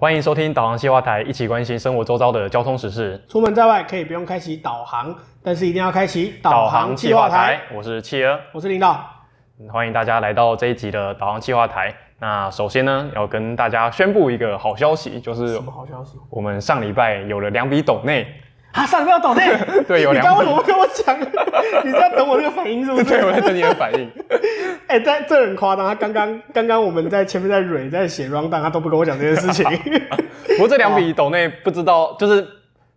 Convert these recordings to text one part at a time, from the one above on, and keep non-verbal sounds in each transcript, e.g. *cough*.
欢迎收听导航计划台，一起关心生活周遭的交通时事。出门在外可以不用开启导航，但是一定要开启导航计划台。我是企鹅，我是领导。欢迎大家来到这一集的导航计划台。那首先呢，要跟大家宣布一个好消息，就是什么好消息？我们上礼拜有了两笔抖内。啊，上礼拜有抖内？*laughs* 对，有两笔。你刚刚为什么不跟我讲？*laughs* 你在等我这个反应是不是？*laughs* 对，我在等你的反应。哎、欸，这这很夸张。他刚刚刚刚我们在前面在蕊在写 rundown，他都不跟我讲这件事情。不过这两笔抖内不知道，就是。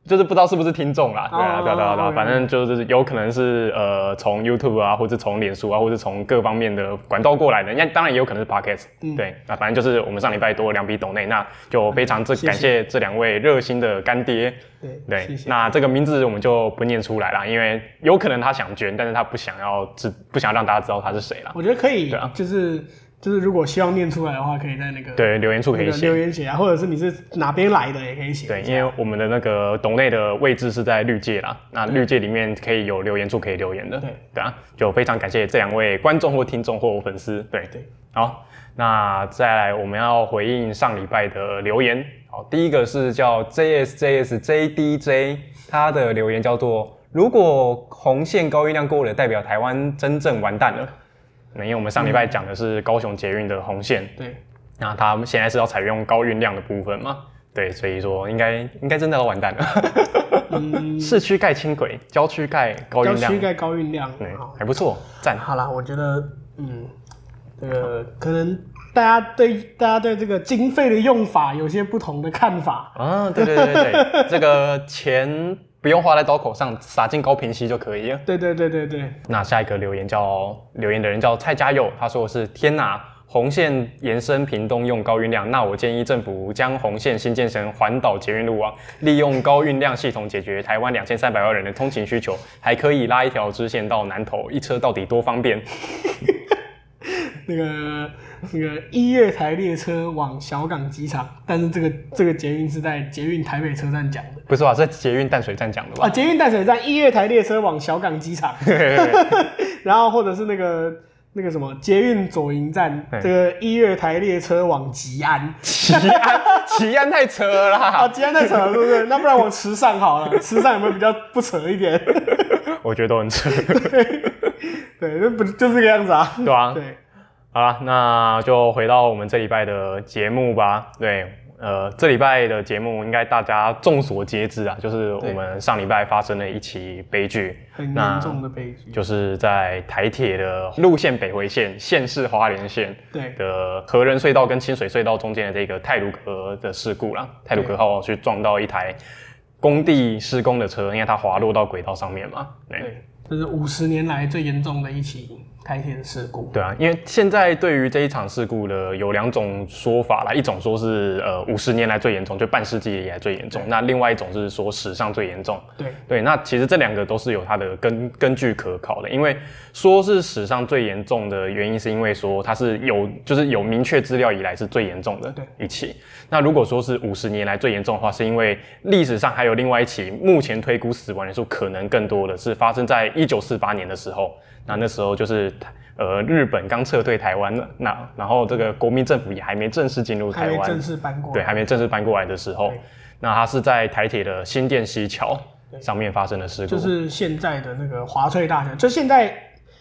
就是不知道是不是听众啦，对啊，对啊，对啊，对啊，反正就是有可能是呃从 YouTube 啊，或者从脸书啊，或者从各方面的管道过来的，那当然也有可能是 Podcast，嗯，对，那反正就是我们上礼拜多了两笔抖内，那就非常这感谢这两位热心的干爹，对对，谢谢，那这个名字我们就不念出来了，因为有可能他想捐，但是他不想要知不想让大家知道他是谁啦。我觉得可以，对啊，就是。就是如果希望念出来的话，可以在那个对留言处可以写、那个、留言写啊，或者是你是哪边来的也可以写。对，因为我们的那个董内的位置是在绿界啦，那绿界里面可以有留言处可以留言的。对对啊，就非常感谢这两位观众或听众或粉丝。对对，好，那再来我们要回应上礼拜的留言。好，第一个是叫 JSJSJDJ，他的留言叫做：如果红线高音量过了，代表台湾真正完蛋了。因为我们上礼拜讲的是高雄捷运的红线，对，那他们现在是要采用高运量的部分嘛？对，所以说应该应该真的要完蛋了。嗯，*laughs* 市区盖轻轨，郊区盖高运量，郊区盖高运量，对，还不错，赞。好啦，我觉得，嗯，这个可能大家对大家对这个经费的用法有些不同的看法。啊，对对对对对，这个钱。不用花在刀口上，撒进高屏溪就可以了。对对对对对。那下一个留言叫留言的人叫蔡家佑，他说的是天哪，红线延伸屏东用高运量，那我建议政府将红线新建成环岛捷运路网，利用高运量系统解决台湾两千三百万人的通勤需求，还可以拉一条支线到南投，一车到底多方便。*laughs* *laughs* 那个。那个一月台列车往小港机场，但是这个这个捷运是在捷运台北车站讲的，不是吧？在捷运淡水站讲的吧？啊，捷运淡水站一月台列车往小港机场，*laughs* 然后或者是那个那个什么捷运左营站，这个一月台列车往吉安，吉安吉安太扯了啦，*laughs* 啊，吉安太扯了，对不对？那不然我池上好了，*laughs* 池上有没有比较不扯一点？我觉得都很扯，对，那不就是这个样子啊？对啊，对。好了，那就回到我们这礼拜的节目吧。对，呃，这礼拜的节目应该大家众所皆知啊，就是我们上礼拜发生了一起悲剧，很严重的悲剧，就是在台铁的路线北回线县市花莲线对的河仁隧道跟清水隧道中间的这个泰鲁阁的事故啦。泰鲁阁号去撞到一台工地施工的车，因为它滑落到轨道上面嘛。对，对这是五十年来最严重的一起。台铁的事故，对啊，因为现在对于这一场事故的有两种说法啦，一种说是呃五十年来最严重，就半世纪以来最严重，那另外一种是说史上最严重，对。对，那其实这两个都是有它的根根据可考的，因为说是史上最严重的原因，是因为说它是有就是有明确资料以来是最严重的一起，那如果说是五十年来最严重的话，是因为历史上还有另外一起，目前推估死亡人数可能更多的是发生在一九四八年的时候。那那时候就是，呃，日本刚撤退台湾了，那然后这个国民政府也还没正式进入台湾，正式搬过来，对，还没正式搬过来的时候，那它是在台铁的新店溪桥上面发生的事故，就是现在的那个华翠大桥，就现在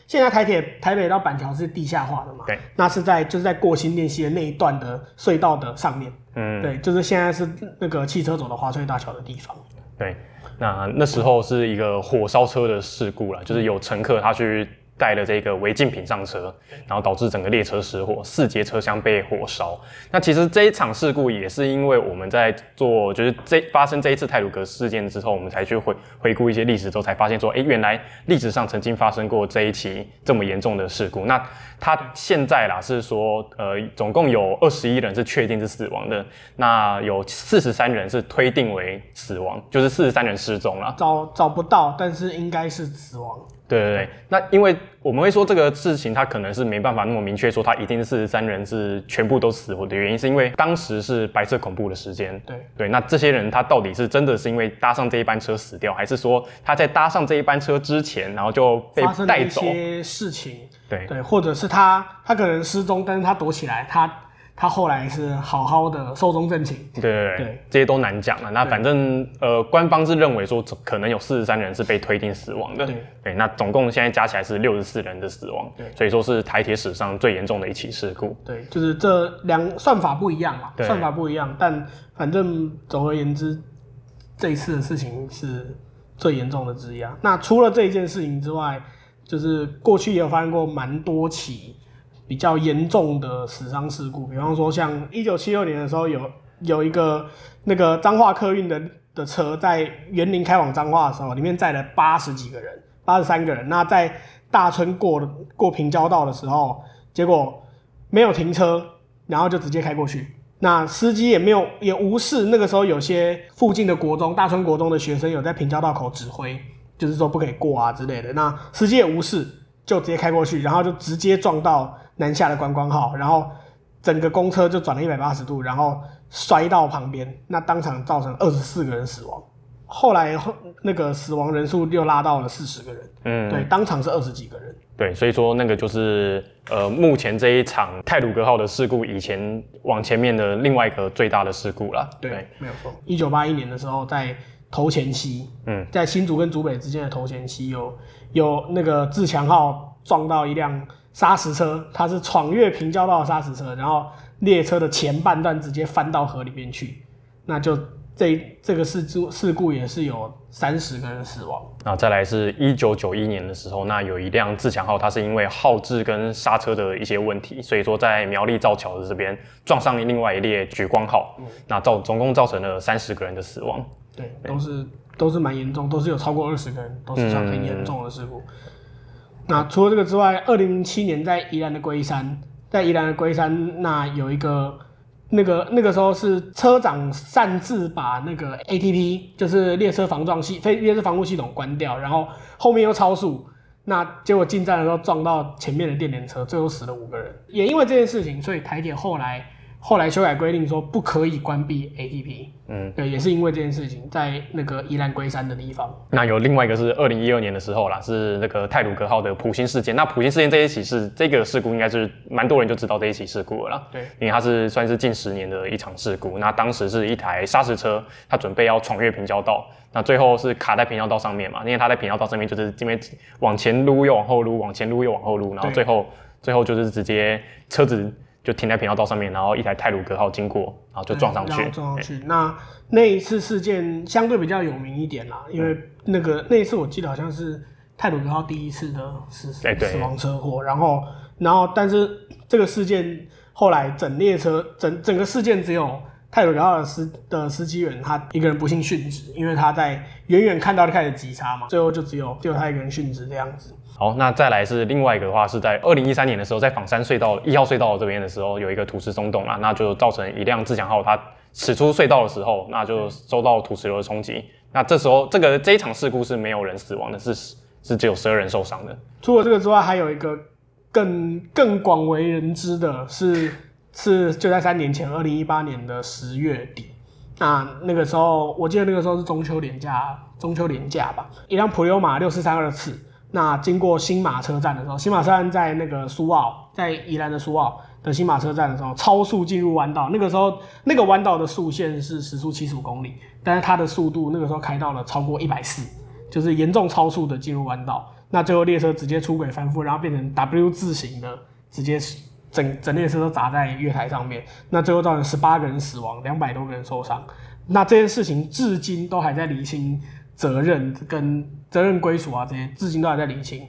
现在台铁台北到板桥是地下化的嘛，对，那是在就是在过新店溪的那一段的隧道的上面，嗯，对，就是现在是那个汽车走的华翠大桥的地方，对。那那时候是一个火烧车的事故啦，就是有乘客他去带了这个违禁品上车，然后导致整个列车失火，四节车厢被火烧。那其实这一场事故也是因为我们在做，就是这发生这一次泰鲁格事件之后，我们才去回回顾一些历史之后，才发现说，哎，原来历史上曾经发生过这一起这么严重的事故。那他现在啦是说，呃，总共有二十一人是确定是死亡的，那有四十三人是推定为死亡，就是四十三人失踪了，找找不到，但是应该是死亡。对对对，那因为我们会说这个事情，它可能是没办法那么明确说，它一定是三人是全部都死活的原因，是因为当时是白色恐怖的时间。对对，那这些人他到底是真的是因为搭上这一班车死掉，还是说他在搭上这一班车之前，然后就被带走？一些事情，对对，或者是他他可能失踪，但是他躲起来，他。他后来是好好的寿终正寝。对对对，对这些都难讲了。那反正呃，官方是认为说可能有四十三人是被推定死亡的。对对，那总共现在加起来是六十四人的死亡。对，所以说是台铁史上最严重的一起事故。对，就是这两算法不一样嘛，算法不一样，但反正总而言之，这一次的事情是最严重的之一啊。那除了这一件事情之外，就是过去也有发生过蛮多起。比较严重的死伤事故，比方说像一九七六年的时候有，有一个那个彰化客运的的车在园林开往彰化的时候，里面载了八十几个人，八十三个人。那在大村过过平交道的时候，结果没有停车，然后就直接开过去。那司机也没有也无视，那个时候有些附近的国中，大村国中的学生有在平交道口指挥，就是说不可以过啊之类的。那司机也无视，就直接开过去，然后就直接撞到。南下的观光号，然后整个公车就转了一百八十度，然后摔到旁边，那当场造成二十四个人死亡。后来后那个死亡人数又拉到了四十个人，嗯，对，当场是二十几个人。对，所以说那个就是呃，目前这一场泰鲁格号的事故以前往前面的另外一个最大的事故了。对，对没有错。一九八一年的时候，在头前溪，嗯，在新竹跟竹北之间的头前溪有有那个自强号撞到一辆。砂石车，它是闯越平交道的砂石车，然后列车的前半段直接翻到河里边去，那就这这个事故事故也是有三十个人死亡。那再来是一九九一年的时候，那有一辆自强号，它是因为号志跟刹车的一些问题，所以说在苗栗造桥的这边撞上另外一列莒光号，嗯、那造总共造成了三十个人的死亡。对，都是都是蛮严重，都是有超过二十个人，都是算很严重的事故。那除了这个之外，二零零七年在宜兰的龟山，在宜兰的龟山，那有一个那个那个时候是车长擅自把那个 ATP，就是列车防撞系非列车防护系统关掉，然后后面又超速，那结果进站的时候撞到前面的电联车，最后死了五个人。也因为这件事情，所以台铁后来。后来修改规定说不可以关闭 ATP，嗯，对，也是因为这件事情，在那个宜兰龟山的地方。那有另外一个是二零一二年的时候啦，是那个泰鲁格号的普星事件。那普星事件这一起是这个事故，应该是蛮多人就知道这一起事故了啦。对，因为它是算是近十年的一场事故。那当时是一台砂石车，它准备要闯越平交道，那最后是卡在平交道上面嘛，因为它在平交道上面就是因为往前撸又往后撸，往前撸又往后撸，然后最后最后就是直接车子。就停在平交道上面，然后一台泰鲁格号经过，然后就撞上去。撞上去。欸、那那一次事件相对比较有名一点啦，因为那个那一次我记得好像是泰鲁格号第一次的死死亡车祸。然后，然后但是这个事件后来整列车整整个事件只有泰鲁格号的司的司机员他一个人不幸殉职，因为他在远远看到就开始急刹嘛，最后就只有只有他一个人殉职这样子。好，那再来是另外一个的话，是在二零一三年的时候，在仿山隧道一号隧道这边的时候，有一个土石松动啊，那就造成一辆自强号它驶出隧道的时候，那就受到土石流的冲击。那这时候这个这一场事故是没有人死亡的，是是只有十二人受伤的。除了这个之外，还有一个更更广为人知的是，是就在三年前，二零一八年的十月底，那那个时候我记得那个时候是中秋连假，中秋连假吧，一辆普悠玛六四三二次。那经过新马车站的时候，新马车站在那个苏澳，在宜兰的苏澳的新马车站的时候，超速进入弯道。那个时候，那个弯道的速限是时速七十五公里，但是它的速度那个时候开到了超过一百四，就是严重超速的进入弯道。那最后列车直接出轨翻覆，然后变成 W 字形的，直接整整列车都砸在月台上面。那最后造成十八个人死亡，两百多个人受伤。那这件事情至今都还在厘清责任跟。责任归属啊，这些至今都还在厘清。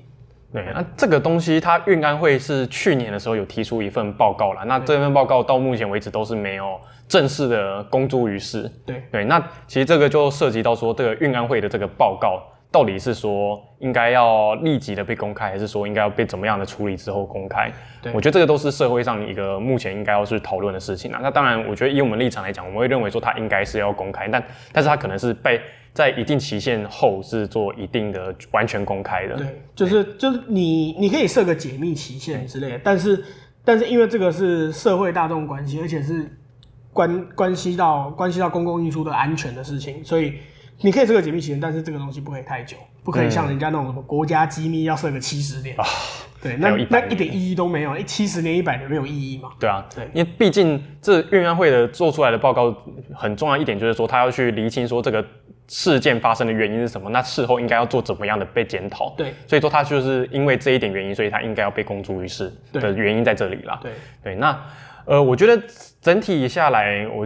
对，那这个东西，它运安会是去年的时候有提出一份报告了。那这份报告到目前为止都是没有正式的公诸于世。对对，那其实这个就涉及到说，这个运安会的这个报告到底是说应该要立即的被公开，还是说应该要被怎么样的处理之后公开？对，我觉得这个都是社会上一个目前应该要去讨论的事情啊。那当然，我觉得以我们立场来讲，我们会认为说它应该是要公开，但但是它可能是被。在一定期限后是做一定的完全公开的。对，就是就是你你可以设个解密期限之类的，但是但是因为这个是社会大众关系，而且是关关系到关系到公共运输的安全的事情，所以你可以设个解密期限，但是这个东西不可以太久，不可以像人家那种什么国家机密要设个七十年啊。对，那那一点意义都没有，一七十年、一百年没有意义嘛？对啊，对，因为毕竟这运安会的做出来的报告很重要一点，就是说他要去厘清说这个事件发生的原因是什么，那事后应该要做怎么样的被检讨。对，所以说他就是因为这一点原因，所以他应该要被公诸于世的原因在这里啦。对对，那呃，我觉得整体下来，我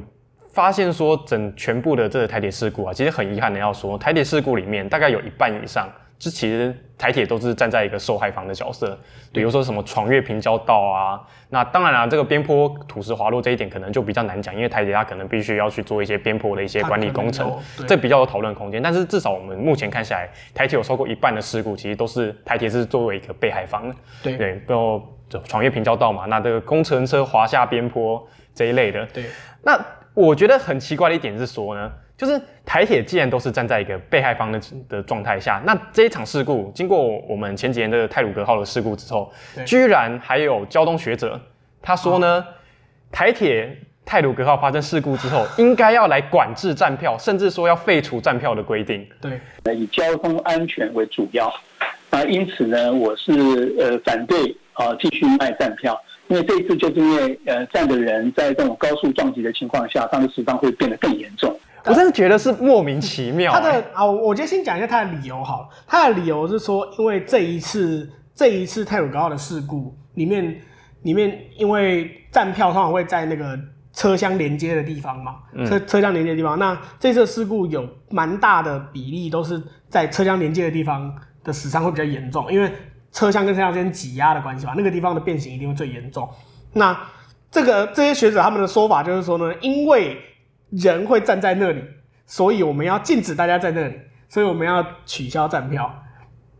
发现说整全部的这个台铁事故啊，其实很遗憾的要说，台铁事故里面大概有一半以上。这其实台铁都是站在一个受害方的角色，比如说什么闯越平交道啊，那当然啦，这个边坡土石滑落这一点可能就比较难讲，因为台铁它可能必须要去做一些边坡的一些管理工程，这比较有讨论空间。但是至少我们目前看下来，台铁有超过一半的事故，其实都是台铁是作为一个被害方的。对对，然后就闯越平交道嘛，那这个工程车滑下边坡这一类的。对，那我觉得很奇怪的一点是说呢。就是台铁既然都是站在一个被害方的的状态下，那这一场事故经过我们前几年的泰鲁格号的事故之后，居然还有交通学者他说呢，哦、台铁泰鲁格号发生事故之后，*laughs* 应该要来管制站票，甚至说要废除站票的规定。对，以交通安全为主要，啊，因此呢，我是呃反对啊继续卖站票，因为这一次就是因为呃站的人在这种高速撞击的情况下，他的死伤会变得更严重。我真的觉得是莫名其妙、欸。他的啊，我觉得先讲一下他的理由好了。他的理由是说，因为这一次这一次泰鲁阁号的事故里面，里面因为站票通常会在那个车厢连接的地方嘛，嗯、车车厢连接的地方。那这次事故有蛮大的比例都是在车厢连接的地方的死伤会比较严重，因为车厢跟车厢之间挤压的关系嘛，那个地方的变形一定会最严重。那这个这些学者他们的说法就是说呢，因为人会站在那里，所以我们要禁止大家在那里，所以我们要取消站票。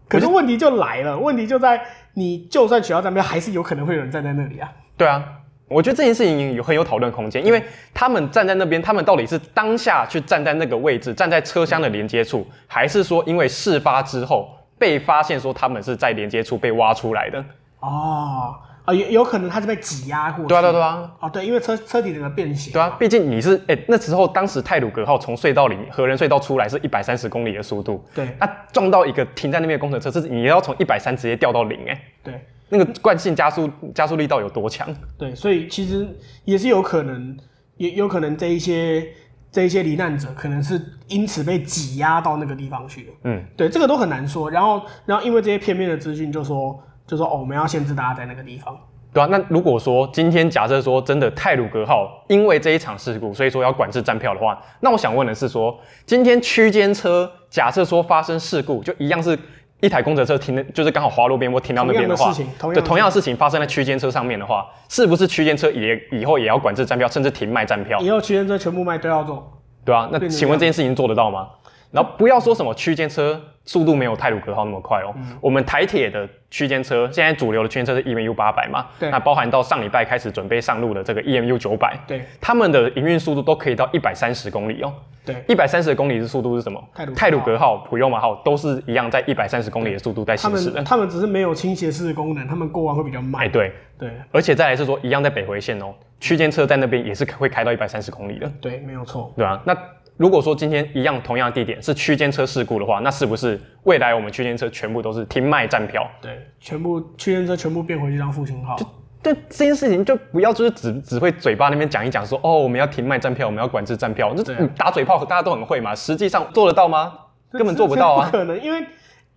可是问题就来了，问题就在你就算取消站票，还是有可能会有人站在那里啊。对啊，我觉得这件事情有很有讨论空间，因为他们站在那边，他们到底是当下去站在那个位置，站在车厢的连接处，还是说因为事发之后被发现说他们是在连接处被挖出来的？哦。啊，有有可能它是被挤压过去。对啊，对啊，对啊。哦，对，因为车车体整个变形。对啊，毕竟你是哎、欸，那时候当时泰鲁格号从隧道里和人隧道出来是一百三十公里的速度。对。那、啊、撞到一个停在那边的工程车，是你要从一百三直接掉到零哎。对。那个惯性加速加速力道有多强？对，所以其实也是有可能，也有可能这一些这一些罹难者可能是因此被挤压到那个地方去的。嗯，对，这个都很难说。然后，然后因为这些片面的资讯，就说就说哦，我们要限制大家在那个地方。对啊，那如果说今天假设说真的泰鲁格号因为这一场事故，所以说要管制站票的话，那我想问的是说，今天区间车假设说发生事故，就一样是一台公车车停的，就是刚好滑路边或停到那边的话，对，同样的事情发生在区间车上面的话，是不是区间车也以后也要管制站票，甚至停卖站票？以后区间车全部卖都要做？对啊，那请问这件事情做得到吗？然后不要说什么区间车速度没有泰鲁格号那么快哦、我们台铁的区间车现在主流的区间车是 EMU 八百嘛，对，那包含到上礼拜开始准备上路的这个 EMU 九百，对，他们的营运速度都可以到一百三十公里哦、喔，对，一百三十公里的速度是什么？泰鲁格号、普悠玛号都是一样在一百三十公里的速度在行驶的，他们他们只是没有倾斜式的功能，他们过弯会比较慢，哎、欸，对。对，而且再来是说一样在北回线哦、喔，区间车在那边也是会开到一百三十公里的，对，没有错，对啊，那。如果说今天一样同样的地点是区间车事故的话，那是不是未来我们区间车全部都是停卖站票？对，全部区间车全部变回这张复兴号。就对这件事情就不要就是只只会嘴巴那边讲一讲说哦，我们要停卖站票，我们要管制站票，就打嘴炮，大家都很会嘛。实际上做得到吗？根本做不到啊！不可能，因为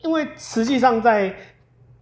因为实际上在。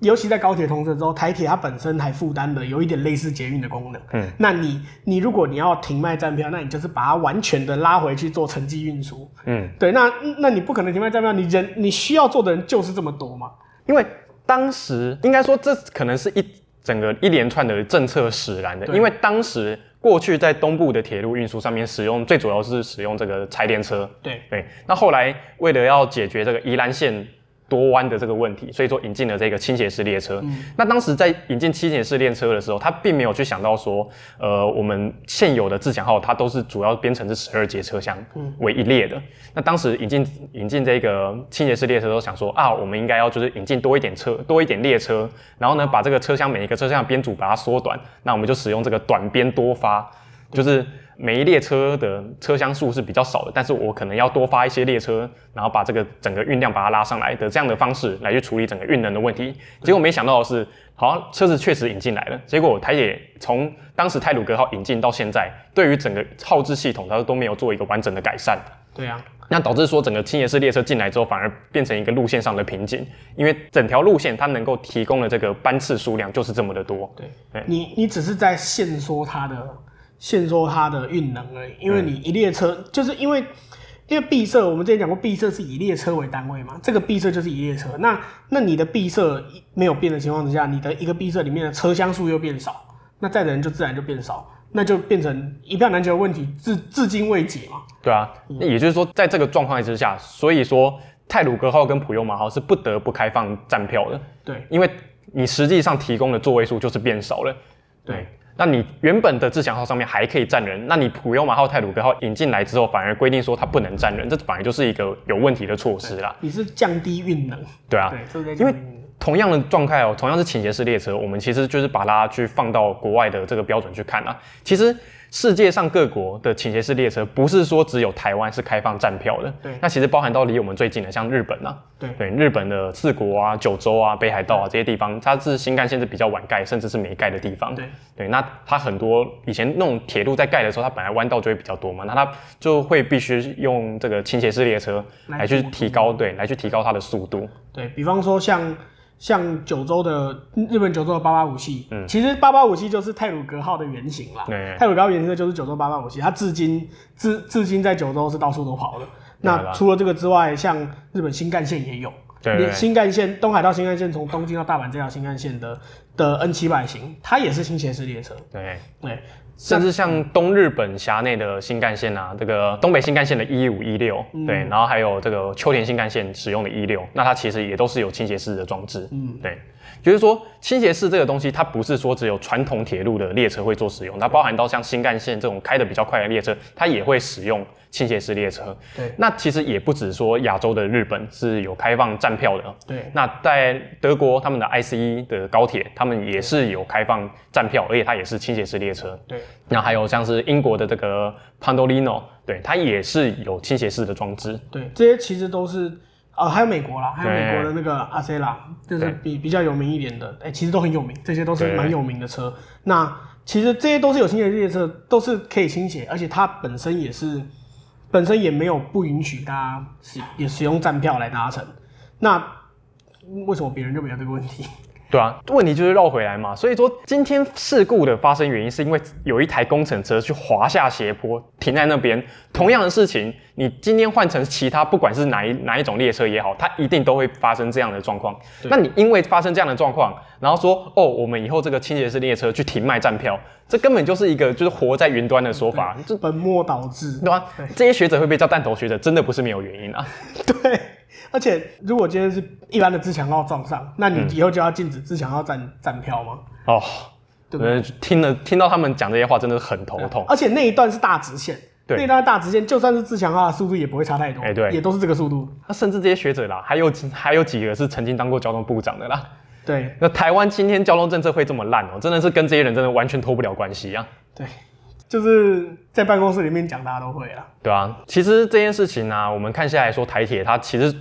尤其在高铁通车之后，台铁它本身还负担了有一点类似捷运的功能。嗯，那你你如果你要停卖站票，那你就是把它完全的拉回去做城际运输。嗯，对，那那你不可能停卖站票，你人你需要做的人就是这么多嘛？因为当时应该说这可能是一整个一连串的政策使然的，因为当时过去在东部的铁路运输上面使用最主要是使用这个柴联车。对对，那后来为了要解决这个宜兰线。多弯的这个问题，所以说引进了这个倾斜式列车。嗯。那当时在引进倾斜式列车的时候，他并没有去想到说，呃，我们现有的自强号它都是主要编成是十二节车厢为一列的。那当时引进引进这个倾斜式列车都想说啊，我们应该要就是引进多一点车，多一点列车，然后呢把这个车厢每一个车厢的编组把它缩短，那我们就使用这个短编多发就是每一列车的车厢数是比较少的，但是我可能要多发一些列车，然后把这个整个运量把它拉上来的这样的方式来去处理整个运能的问题。结果没想到的是，好像车子确实引进来了，结果台铁从当时泰鲁格号引进到现在，对于整个耗资系统它都没有做一个完整的改善。对啊。那导致说整个青叶式列车进来之后，反而变成一个路线上的瓶颈，因为整条路线它能够提供的这个班次数量就是这么的多。对，对你你只是在限缩它的限缩它的运能而已，因为你一列车、嗯、就是因为因为闭塞，我们之前讲过闭塞是以列车为单位嘛，这个闭塞就是一列车。那那你的闭塞没有变的情况之下，你的一个闭塞里面的车厢数又变少，那载的人就自然就变少。那就变成一票难求的问题，至至今未解嘛。对啊，那也就是说，在这个状况之下，所以说泰鲁格号跟普悠马号是不得不开放站票的。对，因为你实际上提供的座位数就是变少了。对，那你原本的自强号上面还可以站人，那你普悠马号、泰鲁格号引进来之后，反而规定说它不能站人，这反而就是一个有问题的措施啦。你是降低运能。对啊，对，因为。同样的状态哦，同样是倾斜式列车，我们其实就是把它去放到国外的这个标准去看啊。其实世界上各国的倾斜式列车，不是说只有台湾是开放站票的。对。那其实包含到离我们最近的，像日本啊。对。对，日本的四国啊、九州啊、北海道啊这些地方，它是新干线是比较晚盖，甚至是没盖的地方。对。对，那它很多以前那种铁路在盖的时候，它本来弯道就会比较多嘛，那它就会必须用这个倾斜式列车来去提高，对，来去提高它的速度。对，比方说像。像九州的日本九州的八八五系，嗯，其实八八五系就是泰鲁格号的原型啦。对，泰鲁格号原型的就是九州八八五系，它至今至至今在九州是到处都跑的。那除了这个之外，像日本新干线也有，对，连新干线东海道新干线从东京到大阪这条新干线的的 N 七百型，它也是倾斜式列车。对对。甚至像东日本辖内的新干线啊，这个东北新干线的一五一六，对，然后还有这个秋田新干线使用的一六，那它其实也都是有倾斜式的装置，嗯，对，就是说倾斜式这个东西，它不是说只有传统铁路的列车会做使用，它包含到像新干线这种开的比较快的列车，它也会使用。倾斜式列车，对，那其实也不止说亚洲的日本是有开放站票的，对，那在德国他们的 ICE 的高铁，他们也是有开放站票，而且它也是倾斜式列车，对，那还有像是英国的这个 Pandolino，对，它也是有倾斜式的装置，对，这些其实都是，呃，还有美国啦，还有美国的那个 Acela，就是比比较有名一点的，哎、欸，其实都很有名，这些都是蛮有名的车，那其实这些都是有倾斜列车，都是可以倾斜，而且它本身也是。本身也没有不允许大家使也使用站票来搭乘，那为什么别人就没有这个问题？对啊，问题就是绕回来嘛。所以说今天事故的发生原因是因为有一台工程车去滑下斜坡停在那边。同样的事情，你今天换成其他不管是哪一哪一种列车也好，它一定都会发生这样的状况。那你因为发生这样的状况，然后说哦，我们以后这个清洁式列车去停卖站票。这根本就是一个就是活在云端的说法，这本末倒置，对吧？这些学者会被叫弹头学者，真的不是没有原因啊。*laughs* 对，而且如果今天是一般的自强号撞上，那你以后就要禁止自强号站站票吗？哦，对不对？听了听到他们讲这些话，真的很头痛。而且那一段是大直线，对，那一段大直线，就算是自强号的速度也不会差太多，哎，对，也都是这个速度。那甚至这些学者啦，还有还有几个是曾经当过交通部长的啦。对，那台湾今天交通政策会这么烂哦，真的是跟这些人真的完全脱不了关系啊。对，就是在办公室里面讲，大家都会啊。对啊，其实这件事情呢、啊，我们看下来说，台铁它其实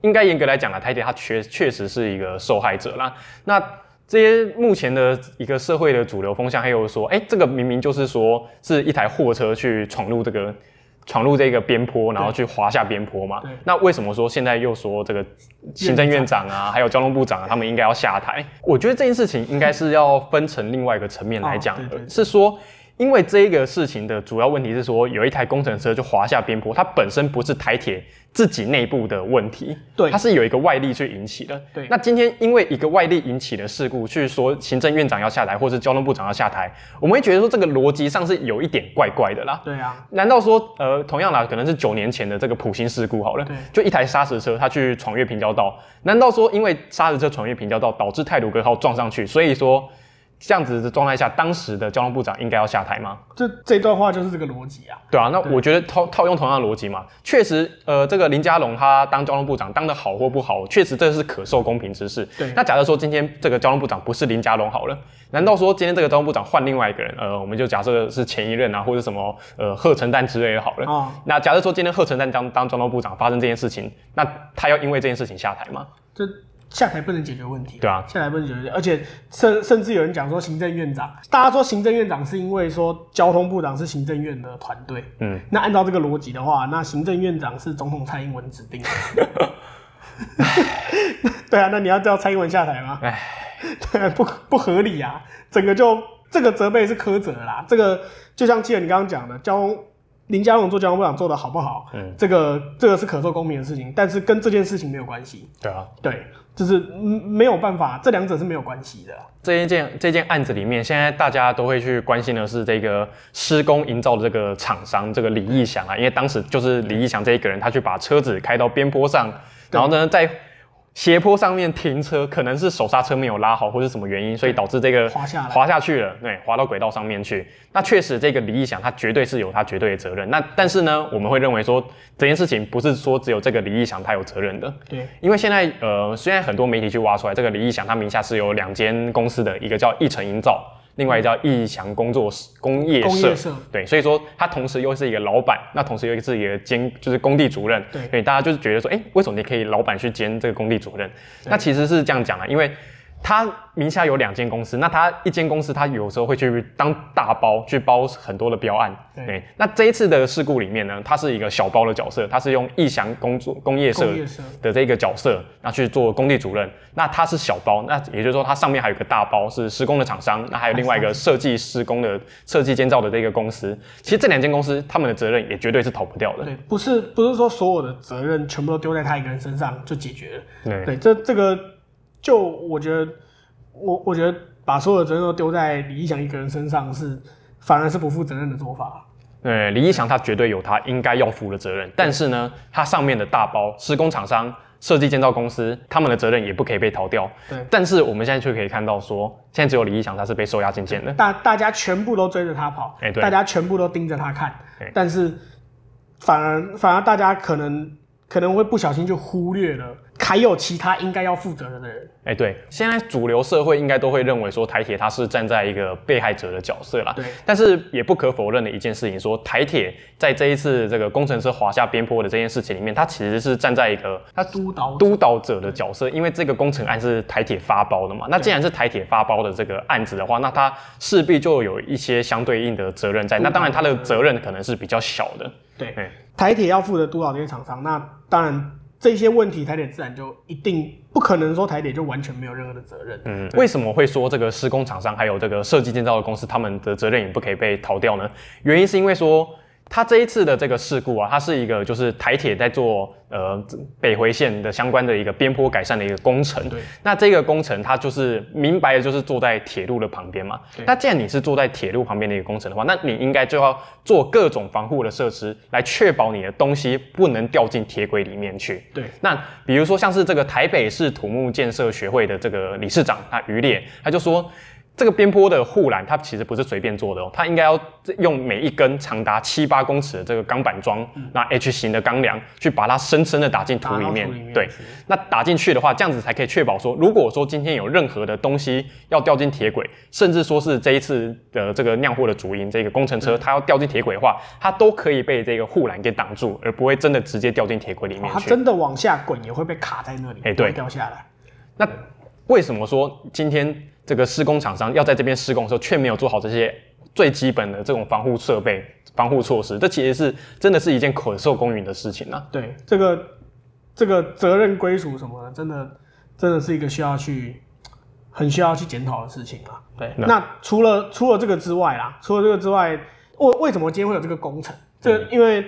应该严格来讲啊，台铁它确确实是一个受害者啦。那这些目前的一个社会的主流风向，还有说，哎，这个明明就是说是一台货车去闯入这个。闯入这个边坡，然后去滑下边坡嘛？那为什么说现在又说这个行政院长啊，还有交通部长啊，他们应该要下台？我觉得这件事情应该是要分成另外一个层面来讲的，是说。因为这个事情的主要问题是说，有一台工程车就滑下边坡，它本身不是台铁自己内部的问题，对，它是有一个外力去引起的。对，那今天因为一个外力引起的事故，去说行政院长要下台，或是交通部长要下台，我们会觉得说这个逻辑上是有一点怪怪的啦。对啊，难道说呃，同样啦，可能是九年前的这个普兴事故好了，对，就一台砂石车它去闯越平交道，难道说因为砂石车闯越平交道导致泰鲁格号撞上去，所以说？这样子的状态下，当时的交通部长应该要下台吗？这这段话就是这个逻辑啊。对啊，那我觉得套套用同样的逻辑嘛，确实，呃，这个林佳龙他当交通部长当的好或不好，确实这是可受公平之事。对。那假设说今天这个交通部长不是林佳龙好了，难道说今天这个交通部长换另外一个人？呃，我们就假设是前一任啊，或者什么呃贺陈旦之类的好了。哦。那假设说今天贺陈旦当当交通部长发生这件事情，那他要因为这件事情下台吗？这。下台不能解决问题，对啊，下台不能解决，而且甚甚至有人讲说行政院长，大家说行政院长是因为说交通部长是行政院的团队，嗯，那按照这个逻辑的话，那行政院长是总统蔡英文指定的，*laughs* 对啊，那你要叫蔡英文下台吗？哎，对啊，不不合理啊，整个就这个责备是苛责啦，这个就像记得你刚刚讲的交通。林佳龙做交通部长做的好不好？嗯，这个这个是可受公平的事情，但是跟这件事情没有关系。对啊，对，就是没有办法，这两者是没有关系的。这一件这件案子里面，现在大家都会去关心的是这个施工营造的这个厂商，这个李义祥啊，因为当时就是李义祥这一个人，他去把车子开到边坡上，然后呢，在斜坡上面停车，可能是手刹车没有拉好，或是什么原因，所以导致这个滑下滑下去了，对，滑到轨道上面去。那确实，这个李义祥他绝对是有他绝对的责任。那但是呢，我们会认为说，这件事情不是说只有这个李义祥他有责任的。对，因为现在呃，虽然很多媒体去挖出来，这个李义祥他名下是有两间公司的，一个叫义成营造。另外一个叫义祥工作室工业社，对，所以说他同时又是一个老板，那同时又是一个兼就是工地主任，对，所以大家就是觉得说，哎、欸，为什么你可以老板去兼这个工地主任？那其实是这样讲啊，因为。他名下有两间公司，那他一间公司，他有时候会去当大包，去包很多的标案。对，对，那这一次的事故里面呢，他是一个小包的角色，他是用义祥工作工业社的这个角色，那去做工地主任。那他是小包，那也就是说，他上面还有一个大包是施工的厂商，那还有另外一个设计施工的设计建造的这个公司。其实这两间公司他们的责任也绝对是逃不掉的。对，不是不是说所有的责任全部都丢在他一个人身上就解决了。对，对，这这个。就我觉得，我我觉得把所有的责任都丢在李义祥一个人身上是，反而是不负责任的做法。对，李义祥他绝对有他应该要负的责任，但是呢，他上面的大包施工厂商、设计建造公司，他们的责任也不可以被逃掉。对，但是我们现在却可以看到说，现在只有李义祥他是被收押进监的，大大家全部都追着他跑，哎，对，大家全部都盯着他看，但是反而反而大家可能可能会不小心就忽略了。还有其他应该要负责任的人。哎，对，现在主流社会应该都会认为说台铁它是站在一个被害者的角色啦。对。但是也不可否认的一件事情，说台铁在这一次这个工程车滑下边坡的这件事情里面，它其实是站在一个它督导督导者的角色，因为这个工程案是台铁发包的嘛。那既然是台铁发包的这个案子的话，那它势必就有一些相对应的责任在。那当然，它的责任可能是比较小的。对。台铁要负责督导这些厂商，那当然。这些问题，台铁自然就一定不可能说台铁就完全没有任何的责任。嗯，为什么会说这个施工厂商还有这个设计建造的公司，他们的责任也不可以被逃掉呢？原因是因为说。他这一次的这个事故啊，它是一个就是台铁在做呃北回线的相关的一个边坡改善的一个工程。对。那这个工程它就是明白的就是坐在铁路的旁边嘛。对。那既然你是坐在铁路旁边的一个工程的话，那你应该就要做各种防护的设施，来确保你的东西不能掉进铁轨里面去。对。那比如说像是这个台北市土木建设学会的这个理事长他于烈，他就说。这个边坡的护栏，它其实不是随便做的哦，它应该要用每一根长达七八公尺的这个钢板桩，那 H 型的钢梁，去把它深深的打进土里面。对，那打进去的话，这样子才可以确保说，如果说今天有任何的东西要掉进铁轨，甚至说是这一次的这个酿祸的主因，这个工程车它要掉进铁轨的话，它都可以被这个护栏给挡住，而不会真的直接掉进铁轨里面去。它真的往下滚也会被卡在那里，哎，对，掉下来。那为什么说今天？这个施工厂商要在这边施工的时候，却没有做好这些最基本的这种防护设备、防护措施，这其实是真的是一件可受公允的事情啊。对，这个这个责任归属什么的，真的真的是一个需要去很需要去检讨的事情啊。对，那，那除了除了这个之外啦，除了这个之外，为为什么今天会有这个工程？这个、因为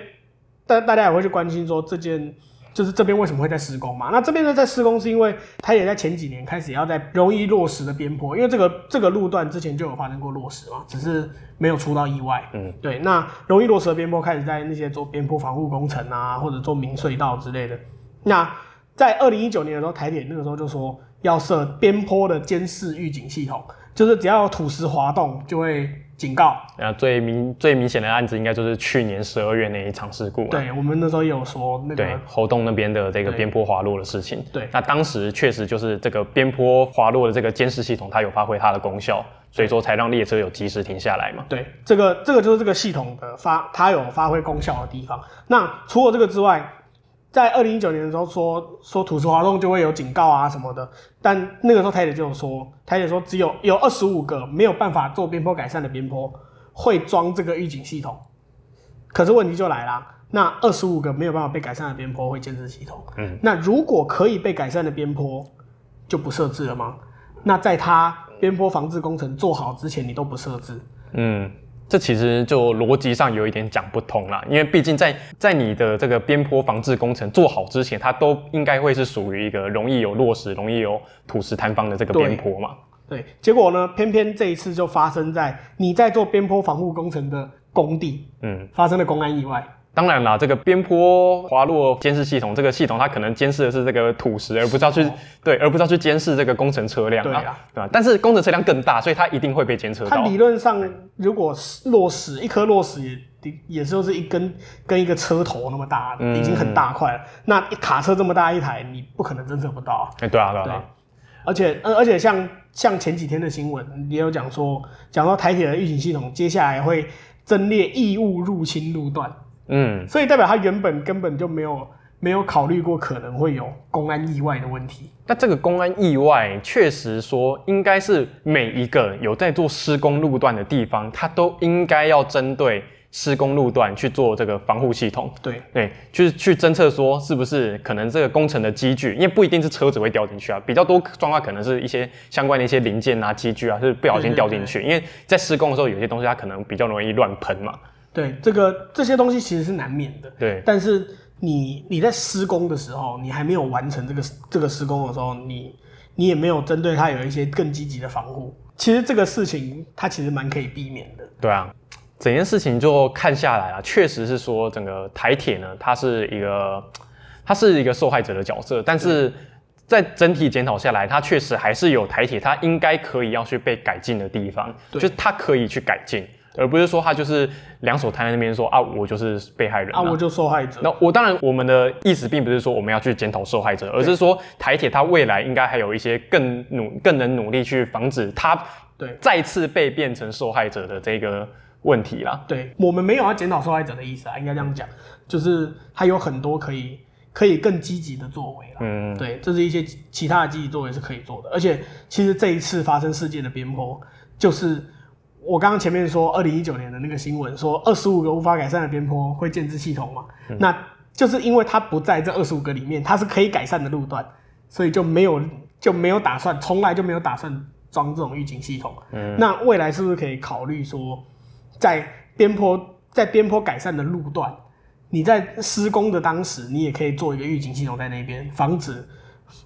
大大家也会去关心说这件。就是这边为什么会在施工嘛？那这边呢，在施工是因为它也在前几年开始要在容易落石的边坡，因为这个这个路段之前就有发生过落石嘛，只是没有出到意外。嗯，对。那容易落石的边坡开始在那些做边坡防护工程啊，或者做明隧道之类的。那在二零一九年的时候，台铁那个时候就说要设边坡的监视预警系统，就是只要有土石滑动就会警告。啊，最明最明显的案子应该就是去年十二月那一场事故。对，我们那时候有说那个对猴硐那边的这个边坡滑落的事情。对，那当时确实就是这个边坡滑落的这个监视系统，它有发挥它的功效，所以说才让列车有及时停下来嘛。对，这个这个就是这个系统的发它有发挥功效的地方。那除了这个之外，在二零一九年的时候说说土石滑动就会有警告啊什么的，但那个时候台铁就有说，台铁说只有有二十五个没有办法做边坡改善的边坡会装这个预警系统，可是问题就来了，那二十五个没有办法被改善的边坡会建设系统，嗯，那如果可以被改善的边坡就不设置了吗？那在它边坡防治工程做好之前，你都不设置，嗯。这其实就逻辑上有一点讲不通啦，因为毕竟在在你的这个边坡防治工程做好之前，它都应该会是属于一个容易有落石、容易有土石坍方的这个边坡嘛。对，对，结果呢，偏偏这一次就发生在你在做边坡防护工程的工地，嗯，发生了公安意外。当然啦，这个边坡滑落监视系统，这个系统它可能监视的是这个土石，而不是要去对，而不是要去监视这个工程车辆。对啊，对吧？但是工程车辆更大，所以它一定会被监测到。它理论上，如果落石一颗落石也也就是一根跟一个车头那么大，嗯、已经很大块了。那一卡车这么大一台，你不可能侦测不到。哎、欸，对啊，对啊。对，而且，而且像像前几天的新闻也有讲说，讲到台铁的预警系统接下来会增列异物入侵路段。嗯，所以代表他原本根本就没有没有考虑过可能会有公安意外的问题。那这个公安意外确实说，应该是每一个有在做施工路段的地方，它都应该要针对施工路段去做这个防护系统。对对，就是去侦测说是不是可能这个工程的机具，因为不一定是车子会掉进去啊，比较多状况可能是一些相关的一些零件啊、机具啊，是不小心掉进去。因为在施工的时候，有些东西它可能比较容易乱喷嘛。对，这个这些东西其实是难免的。对，但是你你在施工的时候，你还没有完成这个这个施工的时候，你你也没有针对它有一些更积极的防护。其实这个事情它其实蛮可以避免的。对啊，整件事情就看下来啊，确实是说整个台铁呢，它是一个它是一个受害者的角色，但是在整体检讨下来，它确实还是有台铁它应该可以要去被改进的地方，就是它可以去改进。而不是说他就是两手摊在那边说啊，我就是被害人啊，啊我就受害者。那我当然，我们的意思并不是说我们要去检讨受害者，而是说台铁它未来应该还有一些更努、更能努力去防止它对再次被变成受害者的这个问题啦。对，我们没有要检讨受害者的意思啊，应该这样讲，就是还有很多可以可以更积极的作为啦。嗯，对，这是一些其他的积极作为是可以做的，而且其实这一次发生事件的边坡就是。我刚刚前面说，二零一九年的那个新闻说，二十五个无法改善的边坡会建置系统嘛？嗯、那就是因为它不在这二十五个里面，它是可以改善的路段，所以就没有就没有打算，从来就没有打算装这种预警系统。嗯，那未来是不是可以考虑说，在边坡在边坡改善的路段，你在施工的当时，你也可以做一个预警系统在那边，防止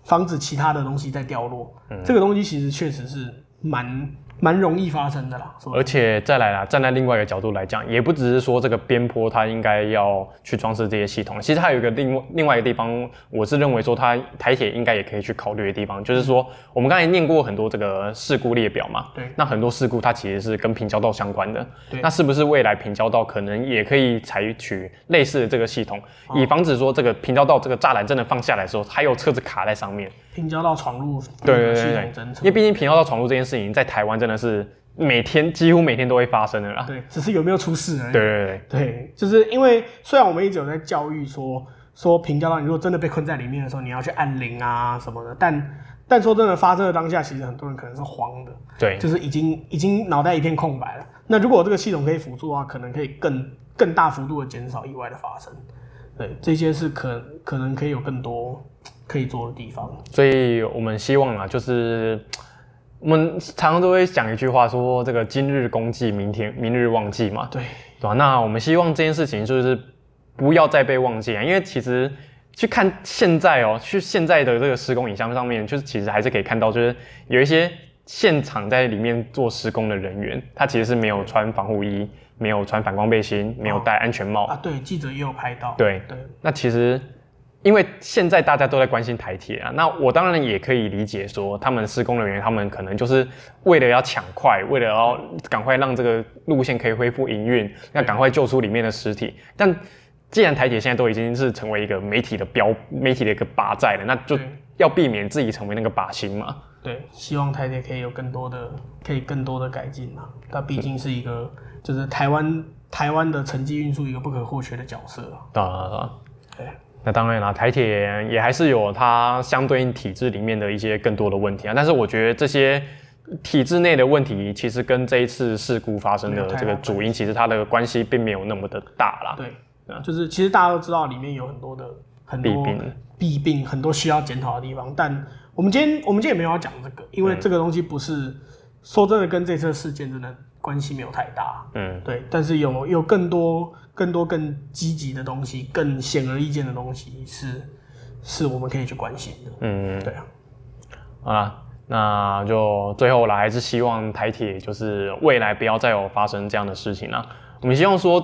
防止其他的东西在掉落。嗯，这个东西其实确实是蛮。蛮容易发生的啦，而且再来啦，站在另外一个角度来讲，也不只是说这个边坡它应该要去装饰这些系统，其实还有一个另外另外一个地方，我是认为说它台铁应该也可以去考虑的地方，就是说我们刚才念过很多这个事故列表嘛，对，那很多事故它其实是跟平交道相关的，对，那是不是未来平交道可能也可以采取类似的这个系统，以防止说这个平交道这个栅栏真的放下来的时候，还有车子卡在上面。平交道闯入，对对对对，因为毕竟平交道闯入这件事情，在台湾真的是每天几乎每天都会发生的啦。对，只是有没有出事而已。对对对对，就是因为虽然我们一直有在教育说说平交道，你如果真的被困在里面的时候，你要去按铃啊什么的，但但说真的，发生的当下，其实很多人可能是慌的。对，就是已经已经脑袋一片空白了。那如果这个系统可以辅助的话，可能可以更更大幅度的减少意外的发生。对，这些是可可能可以有更多。可以做的地方，所以我们希望啊，就是我们常常都会讲一句话，说这个今日公祭，明天明日忘记嘛，对对吧？那我们希望这件事情就是不要再被忘记啊，因为其实去看现在哦、喔，去现在的这个施工影像上面，就是其实还是可以看到，就是有一些现场在里面做施工的人员，他其实是没有穿防护衣，没有穿反光背心，没有戴安全帽啊。对，记者也有拍到。对对，那其实。因为现在大家都在关心台铁啊，那我当然也可以理解说，他们施工人员他们可能就是为了要抢快，为了要赶快让这个路线可以恢复营运，要赶快救出里面的尸体。但既然台铁现在都已经是成为一个媒体的标，媒体的一个靶在了，那就要避免自己成为那个靶心嘛。对，希望台铁可以有更多的，可以更多的改进嘛。它毕竟是一个，就是台湾台湾的城际运输一个不可或缺的角色。啊啊，对。那当然啦，台铁也还是有它相对应体制里面的一些更多的问题啊。但是我觉得这些体制内的问题，其实跟这一次事故发生的这个主因，其实它的关系并没有那么的大啦。对，就是其实大家都知道里面有很多的很多弊病，弊病很多需要检讨的地方。但我们今天我们今天也没有要讲这个，因为这个东西不是、嗯、说真的跟这次事件真的关系没有太大。嗯，对。但是有有更多。更多更积极的东西，更显而易见的东西是，是我们可以去关心的。嗯，对啊。好了，那就最后来还是希望台铁就是未来不要再有发生这样的事情了。我们希望说，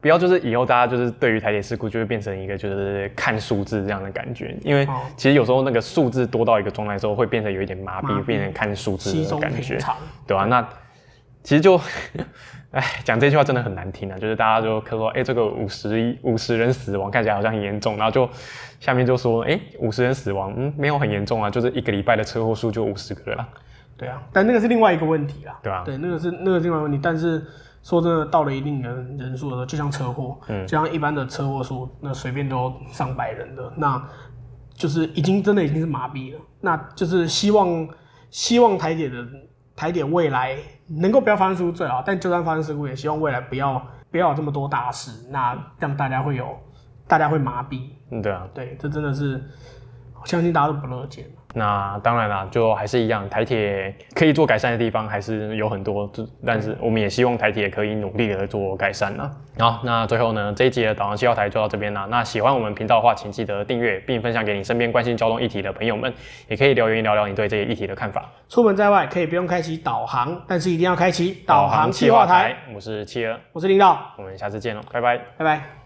不要就是以后大家就是对于台铁事故就会变成一个就是看数字这样的感觉，因为其实有时候那个数字多到一个状态之后，会变成有一点麻痹，变成看数字的感觉，对吧？那其实就。*laughs* 哎，讲这句话真的很难听啊！就是大家就说，哎、欸，这个五十一五十人死亡看起来好像很严重，然后就下面就说，哎、欸，五十人死亡，嗯，没有很严重啊，就是一个礼拜的车祸数就五十个了。对啊，但那个是另外一个问题啦。对啊，对，那个是那个是另外一个问题。但是说真的，到了一定的人数的时候，就像车祸，嗯，就像一般的车祸数，那随便都上百人的，那就是已经真的已经是麻痹了。那就是希望希望台铁的。台点未来能够不要发生事故最好，但就算发生事故，也希望未来不要不要有这么多大事，那让大家会有，大家会麻痹。嗯，对啊，对，这真的是，我相信大家都不乐见。那当然啦，就还是一样，台铁可以做改善的地方还是有很多，但是我们也希望台铁可以努力的做改善啦。好，那最后呢，这一集的导航七号台就到这边啦。那喜欢我们频道的话，请记得订阅并分享给你身边关心交通议题的朋友们，也可以留言聊聊你对这些议题的看法。出门在外可以不用开启导航，但是一定要开启导航七号台。我是企鹅，我是领导，我们下次见喽，拜拜，拜拜。